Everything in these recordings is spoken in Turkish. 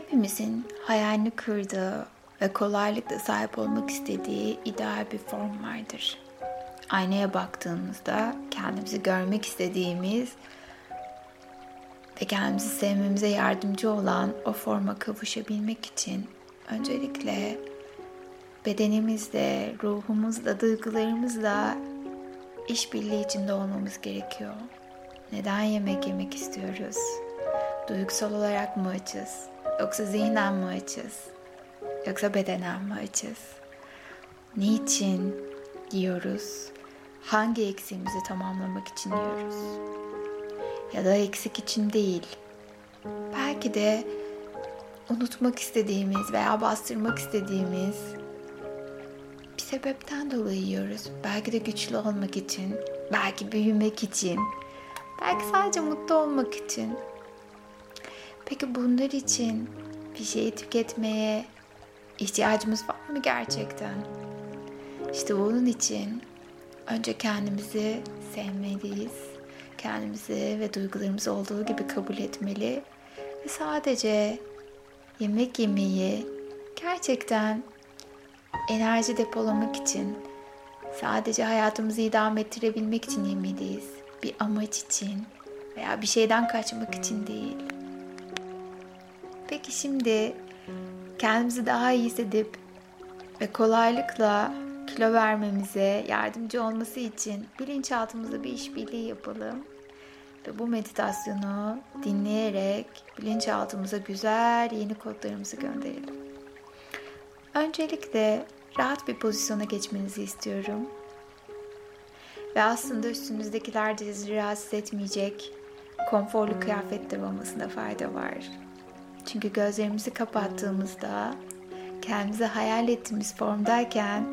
Hepimizin hayalini kırdığı ve kolaylıkla sahip olmak istediği ideal bir form vardır. Aynaya baktığımızda kendimizi görmek istediğimiz ve kendimizi sevmemize yardımcı olan o forma kavuşabilmek için öncelikle bedenimizle, ruhumuzla, duygularımızla işbirliği içinde olmamız gerekiyor. Neden yemek yemek istiyoruz? Duygusal olarak mı açız? Yoksa zihnen mi açız? Yoksa bedenen mi açız? Niçin yiyoruz? Hangi eksiğimizi tamamlamak için yiyoruz? Ya da eksik için değil. Belki de unutmak istediğimiz veya bastırmak istediğimiz bir sebepten dolayı yiyoruz. Belki de güçlü olmak için, belki büyümek için, belki sadece mutlu olmak için. Peki bunlar için bir şeyi tüketmeye ihtiyacımız var mı gerçekten? İşte bunun için önce kendimizi sevmeliyiz. Kendimizi ve duygularımızı olduğu gibi kabul etmeli ve sadece yemek yemeyi gerçekten enerji depolamak için, sadece hayatımızı idame ettirebilmek için yemeliyiz. Bir amaç için veya bir şeyden kaçmak için değil. Peki şimdi kendimizi daha iyi hissedip ve kolaylıkla kilo vermemize yardımcı olması için bilinçaltımızda bir işbirliği yapalım. Ve bu meditasyonu dinleyerek bilinçaltımıza güzel yeni kodlarımızı gönderelim. Öncelikle rahat bir pozisyona geçmenizi istiyorum. Ve aslında üstünüzdekiler de sizi rahatsız etmeyecek konforlu kıyafetler olmasında fayda var. Çünkü gözlerimizi kapattığımızda kendimizi hayal ettiğimiz formdayken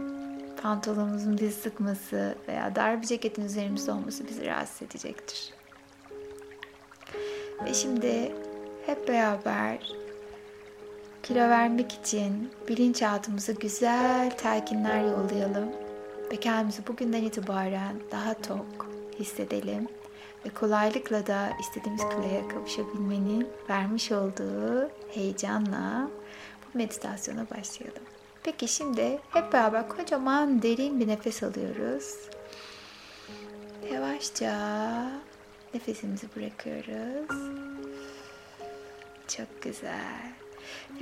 pantolonumuzun diz sıkması veya dar bir ceketin üzerimizde olması bizi rahatsız edecektir. Ve şimdi hep beraber kilo vermek için bilinçaltımıza güzel telkinler yollayalım ve kendimizi bugünden itibaren daha tok hissedelim ve kolaylıkla da istediğimiz kiloya kavuşabilmenin vermiş olduğu heyecanla bu meditasyona başlayalım. Peki şimdi hep beraber kocaman derin bir nefes alıyoruz. Yavaşça nefesimizi bırakıyoruz. Çok güzel.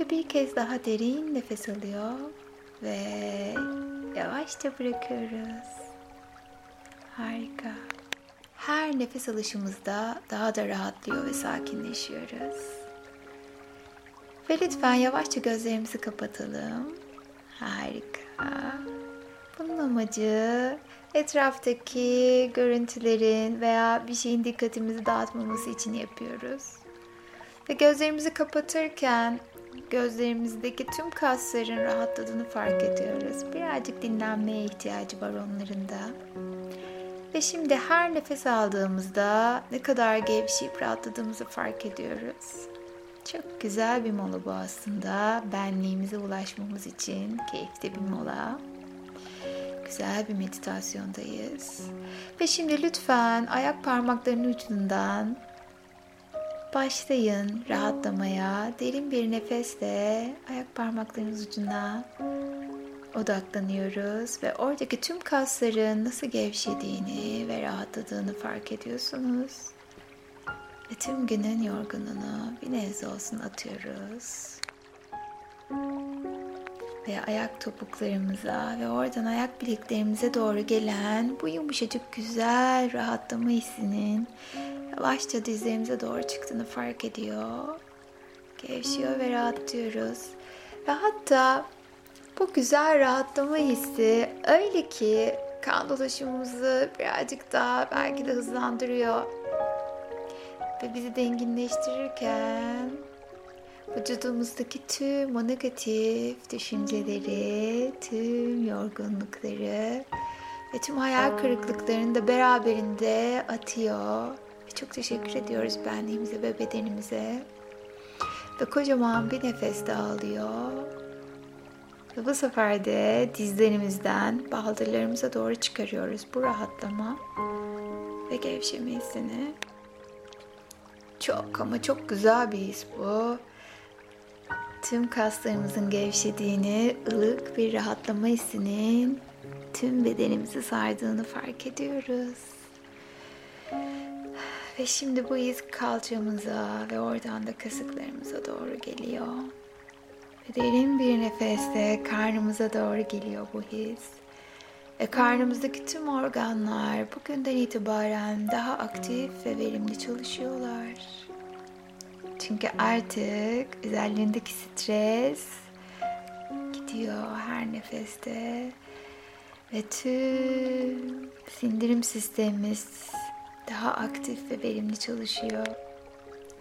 Ve bir kez daha derin nefes alıyor ve yavaşça bırakıyoruz. Harika. Her nefes alışımızda daha da rahatlıyor ve sakinleşiyoruz. Ve lütfen yavaşça gözlerimizi kapatalım. Harika. Bunun amacı etraftaki görüntülerin veya bir şeyin dikkatimizi dağıtmaması için yapıyoruz. Ve gözlerimizi kapatırken gözlerimizdeki tüm kasların rahatladığını fark ediyoruz. Birazcık dinlenmeye ihtiyacı var onların da. Ve şimdi her nefes aldığımızda ne kadar gevşeyip rahatladığımızı fark ediyoruz. Çok güzel bir mola bu aslında. Benliğimize ulaşmamız için keyifli bir mola. Güzel bir meditasyondayız. Ve şimdi lütfen ayak parmaklarının ucundan başlayın rahatlamaya. Derin bir nefesle ayak parmaklarınız ucuna odaklanıyoruz ve oradaki tüm kasların nasıl gevşediğini ve rahatladığını fark ediyorsunuz. Ve tüm günün yorgunluğunu bir nebze olsun atıyoruz. Ve ayak topuklarımıza ve oradan ayak bileklerimize doğru gelen bu yumuşacık güzel rahatlama hissinin yavaşça dizlerimize doğru çıktığını fark ediyor. Gevşiyor ve rahatlıyoruz. Ve hatta bu güzel rahatlama hissi öyle ki kan dolaşımımızı birazcık daha belki de hızlandırıyor. Ve bizi denginleştirirken vücudumuzdaki tüm o negatif düşünceleri, tüm yorgunlukları ve tüm hayal kırıklıklarını da beraberinde atıyor. Ve çok teşekkür ediyoruz benliğimize ve bedenimize. Ve kocaman bir nefes daha alıyor. Ve bu sefer de dizlerimizden baldırlarımıza doğru çıkarıyoruz bu rahatlama ve gevşeme hissini. Çok ama çok güzel bir his bu. tüm kaslarımızın gevşediğini, ılık bir rahatlama hissinin tüm bedenimizi sardığını fark ediyoruz. Ve şimdi bu iz kalçamıza ve oradan da kasıklarımıza doğru geliyor. Derin bir nefeste karnımıza doğru geliyor bu his. Ve karnımızdaki tüm organlar bugünden itibaren daha aktif ve verimli çalışıyorlar. Çünkü artık üzerlerindeki stres gidiyor her nefeste ve tüm sindirim sistemimiz daha aktif ve verimli çalışıyor.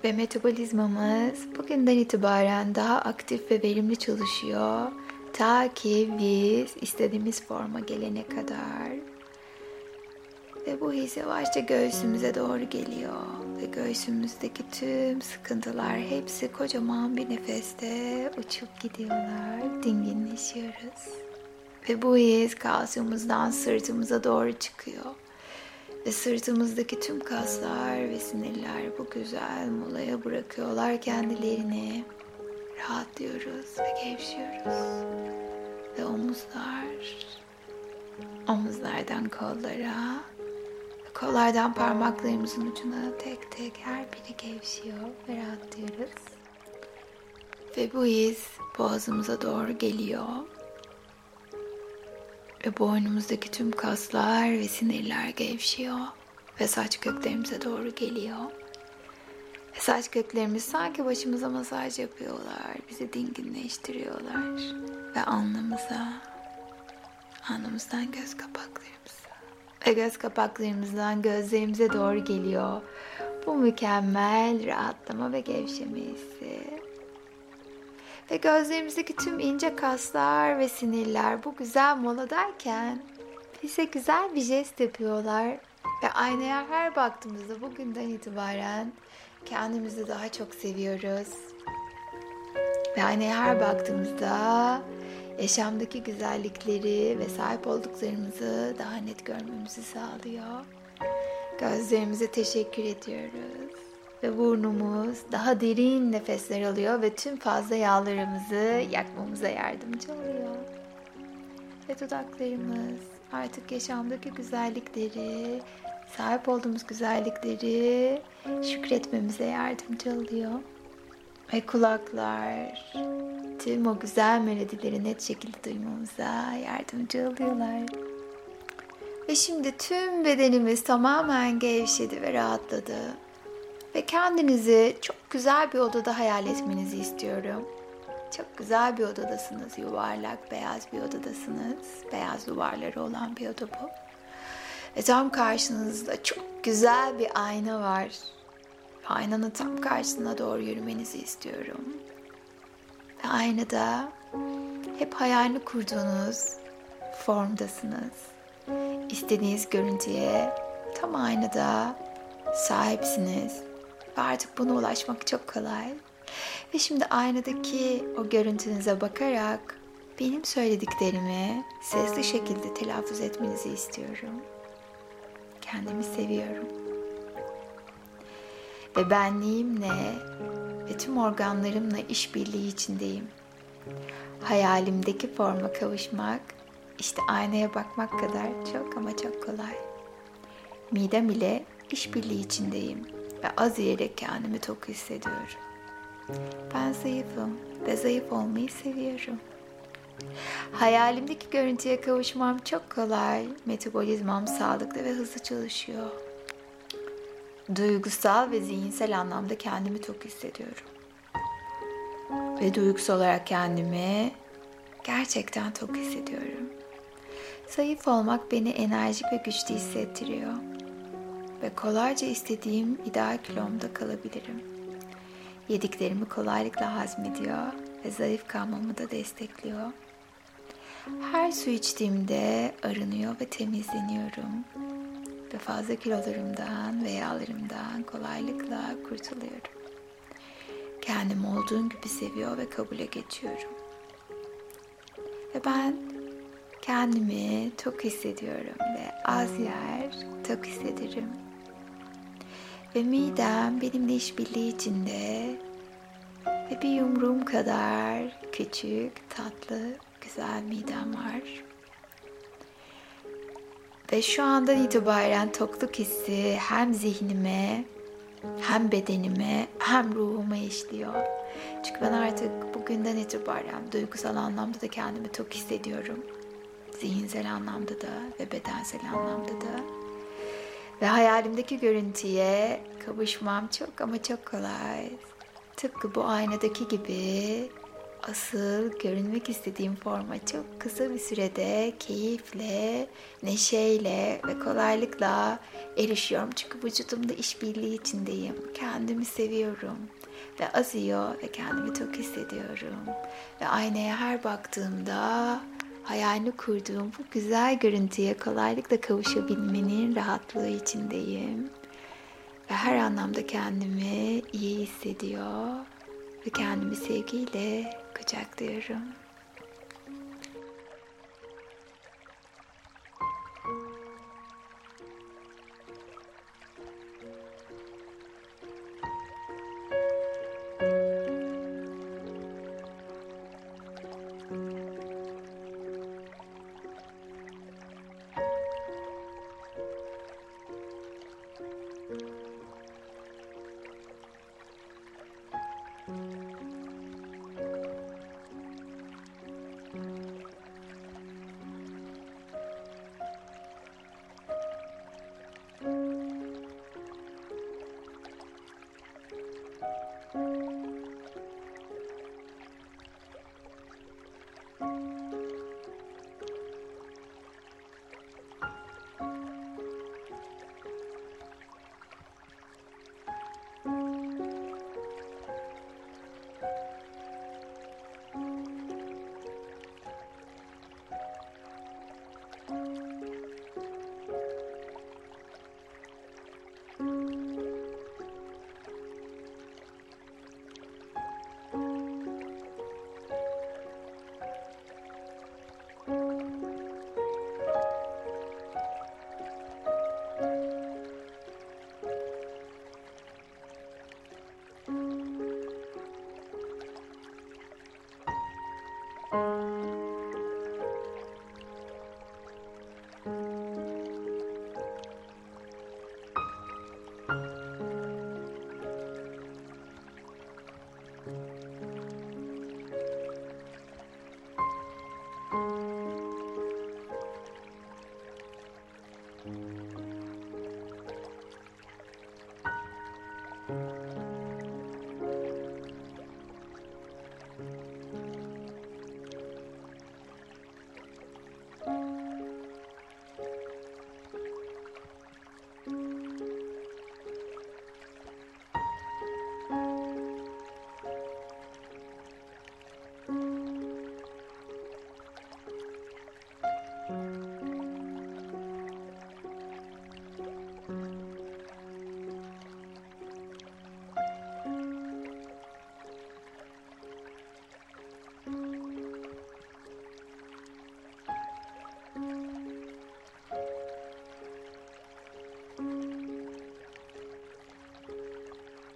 Ve metabolizmamız bugünden itibaren daha aktif ve verimli çalışıyor. Ta ki biz istediğimiz forma gelene kadar. Ve bu his yavaşça göğsümüze doğru geliyor. Ve göğsümüzdeki tüm sıkıntılar hepsi kocaman bir nefeste uçup gidiyorlar. Dinginleşiyoruz. Ve bu his kalsiyumumuzdan sırtımıza doğru çıkıyor. Ve sırtımızdaki tüm kaslar ve sinirler bu güzel molaya bırakıyorlar kendilerini. Rahatlıyoruz ve gevşiyoruz. Ve omuzlar, omuzlardan kollara, kollardan parmaklarımızın ucuna tek tek her biri gevşiyor ve rahatlıyoruz. Ve bu his boğazımıza doğru geliyor. Ve boynumuzdaki tüm kaslar ve sinirler gevşiyor. Ve saç köklerimize doğru geliyor. Ve saç köklerimiz sanki başımıza masaj yapıyorlar. Bizi dinginleştiriyorlar. Ve alnımıza, alnımızdan göz kapaklarımıza. Ve göz kapaklarımızdan gözlerimize doğru geliyor. Bu mükemmel rahatlama ve gevşeme hissi. Ve gözlerimizdeki tüm ince kaslar ve sinirler bu güzel moladayken bize güzel bir jest yapıyorlar. Ve aynaya her baktığımızda bugünden itibaren kendimizi daha çok seviyoruz. Ve aynaya her baktığımızda yaşamdaki güzellikleri ve sahip olduklarımızı daha net görmemizi sağlıyor. Gözlerimize teşekkür ediyoruz ve burnumuz daha derin nefesler alıyor ve tüm fazla yağlarımızı yakmamıza yardımcı oluyor. Ve dudaklarımız artık yaşamdaki güzellikleri, sahip olduğumuz güzellikleri şükretmemize yardımcı oluyor. Ve kulaklar tüm o güzel melodileri net şekilde duymamıza yardımcı oluyorlar. Ve şimdi tüm bedenimiz tamamen gevşedi ve rahatladı. Ve kendinizi çok güzel bir odada hayal etmenizi istiyorum. Çok güzel bir odadasınız. Yuvarlak, beyaz bir odadasınız. Beyaz duvarları olan bir oda bu. Ve tam karşınızda çok güzel bir ayna var. Aynanın tam karşısına doğru yürümenizi istiyorum. Ve aynada hep hayalini kurduğunuz formdasınız. İstediğiniz görüntüye tam aynada sahipsiniz. Ve artık buna ulaşmak çok kolay. Ve şimdi aynadaki o görüntünüze bakarak benim söylediklerimi sesli şekilde telaffuz etmenizi istiyorum. Kendimi seviyorum. Ve benliğimle ve tüm organlarımla işbirliği içindeyim. Hayalimdeki forma kavuşmak işte aynaya bakmak kadar çok ama çok kolay. Midem ile işbirliği içindeyim ve az yiyerek kendimi tok hissediyorum. Ben zayıfım ve zayıf olmayı seviyorum. Hayalimdeki görüntüye kavuşmam çok kolay. Metabolizmam sağlıklı ve hızlı çalışıyor. Duygusal ve zihinsel anlamda kendimi tok hissediyorum. Ve duygusal olarak kendimi gerçekten tok hissediyorum. Zayıf olmak beni enerjik ve güçlü hissettiriyor ve kolayca istediğim ideal kilomda kalabilirim. Yediklerimi kolaylıkla hazmediyor ve zayıf kalmamı da destekliyor. Her su içtiğimde arınıyor ve temizleniyorum. Ve fazla kilolarımdan ve yağlarımdan kolaylıkla kurtuluyorum. Kendim olduğum gibi seviyor ve kabule geçiyorum. Ve ben kendimi tok hissediyorum ve az yer tok hissederim. Ve midem benimle işbirliği içinde Ve bir yumruğum kadar küçük, tatlı, güzel midem var. Ve şu andan itibaren tokluk hissi hem zihnime, hem bedenime, hem ruhuma işliyor. Çünkü ben artık bugünden itibaren duygusal anlamda da kendimi tok hissediyorum. Zihinsel anlamda da ve bedensel anlamda da. Ve hayalimdeki görüntüye kavuşmam çok ama çok kolay. Tıpkı bu aynadaki gibi asıl görünmek istediğim forma çok kısa bir sürede keyifle, neşeyle ve kolaylıkla erişiyorum. Çünkü vücudumda işbirliği içindeyim. Kendimi seviyorum ve azıyor ve kendimi tok hissediyorum. Ve aynaya her baktığımda hayalini kurduğum bu güzel görüntüye kolaylıkla kavuşabilmenin rahatlığı içindeyim. Ve her anlamda kendimi iyi hissediyor ve kendimi sevgiyle kucaklıyorum.